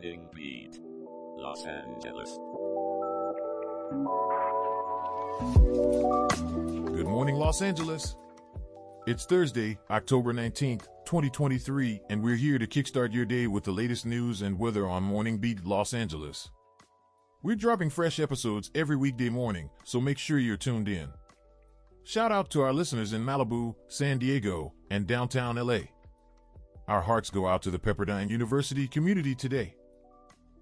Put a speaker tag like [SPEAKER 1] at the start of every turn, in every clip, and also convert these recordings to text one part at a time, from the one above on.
[SPEAKER 1] Morning Beat, Los Angeles.
[SPEAKER 2] Good morning, Los Angeles. It's Thursday, October 19th, 2023, and we're here to kickstart your day with the latest news and weather on Morning Beat Los Angeles. We're dropping fresh episodes every weekday morning, so make sure you're tuned in. Shout out to our listeners in Malibu, San Diego, and downtown LA. Our hearts go out to the Pepperdine University community today.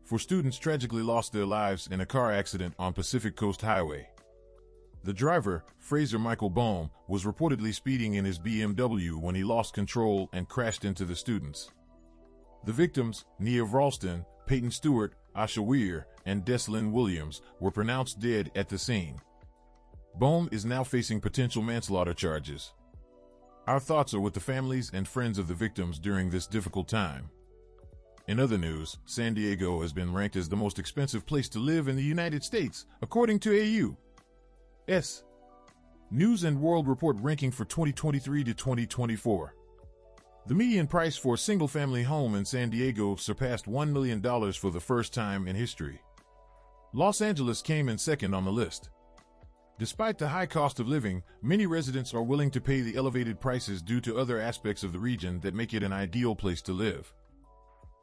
[SPEAKER 2] Four students tragically lost their lives in a car accident on Pacific Coast Highway. The driver, Fraser Michael Bohm, was reportedly speeding in his BMW when he lost control and crashed into the students. The victims, Nia Rolston, Peyton Stewart, Asha Weir, and Deslyn Williams, were pronounced dead at the scene. Bohm is now facing potential manslaughter charges. Our thoughts are with the families and friends of the victims during this difficult time. In other news, San Diego has been ranked as the most expensive place to live in the United States, according to AU. S. News and World Report ranking for 2023 to 2024. The median price for a single family home in San Diego surpassed $1 million for the first time in history. Los Angeles came in second on the list. Despite the high cost of living, many residents are willing to pay the elevated prices due to other aspects of the region that make it an ideal place to live.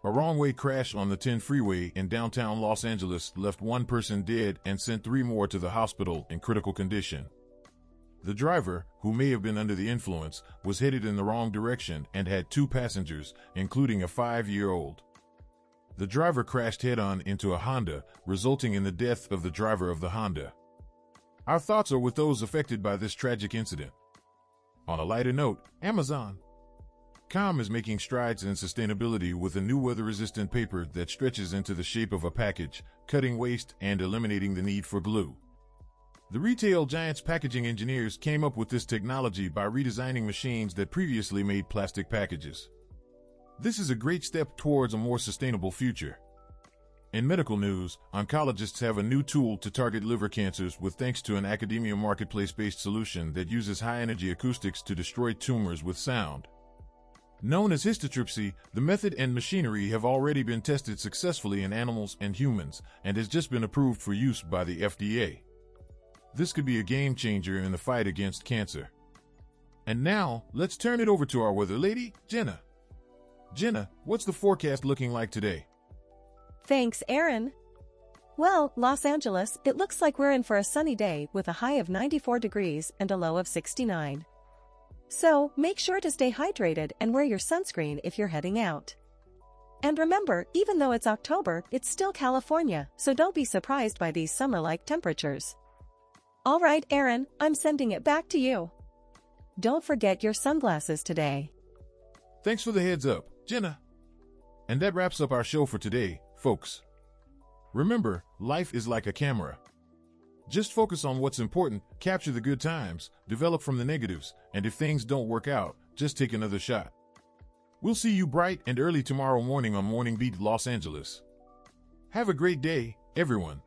[SPEAKER 2] A wrong way crash on the 10 freeway in downtown Los Angeles left one person dead and sent three more to the hospital in critical condition. The driver, who may have been under the influence, was headed in the wrong direction and had two passengers, including a five year old. The driver crashed head on into a Honda, resulting in the death of the driver of the Honda. Our thoughts are with those affected by this tragic incident. On a lighter note, Amazon. Com is making strides in sustainability with a new weather-resistant paper that stretches into the shape of a package, cutting waste and eliminating the need for glue. The retail giant's packaging engineers came up with this technology by redesigning machines that previously made plastic packages. This is a great step towards a more sustainable future. In medical news, oncologists have a new tool to target liver cancers with thanks to an academia marketplace-based solution that uses high-energy acoustics to destroy tumors with sound. Known as histotripsy, the method and machinery have already been tested successfully in animals and humans and has just been approved for use by the FDA. This could be a game changer in the fight against cancer. And now, let's turn it over to our weather lady, Jenna. Jenna, what's the forecast looking like today?
[SPEAKER 3] Thanks, Aaron. Well, Los Angeles, it looks like we're in for a sunny day with a high of 94 degrees and a low of 69. So, make sure to stay hydrated and wear your sunscreen if you're heading out. And remember, even though it's October, it's still California, so don't be surprised by these summer-like temperatures. Alright, Aaron, I'm sending it back to you. Don't forget your sunglasses today.
[SPEAKER 2] Thanks for the heads up, Jenna. And that wraps up our show for today folks. Remember, life is like a camera. Just focus on what's important, capture the good times, develop from the negatives, and if things don't work out, just take another shot. We'll see you bright and early tomorrow morning on Morning Beat Los Angeles. Have a great day, everyone.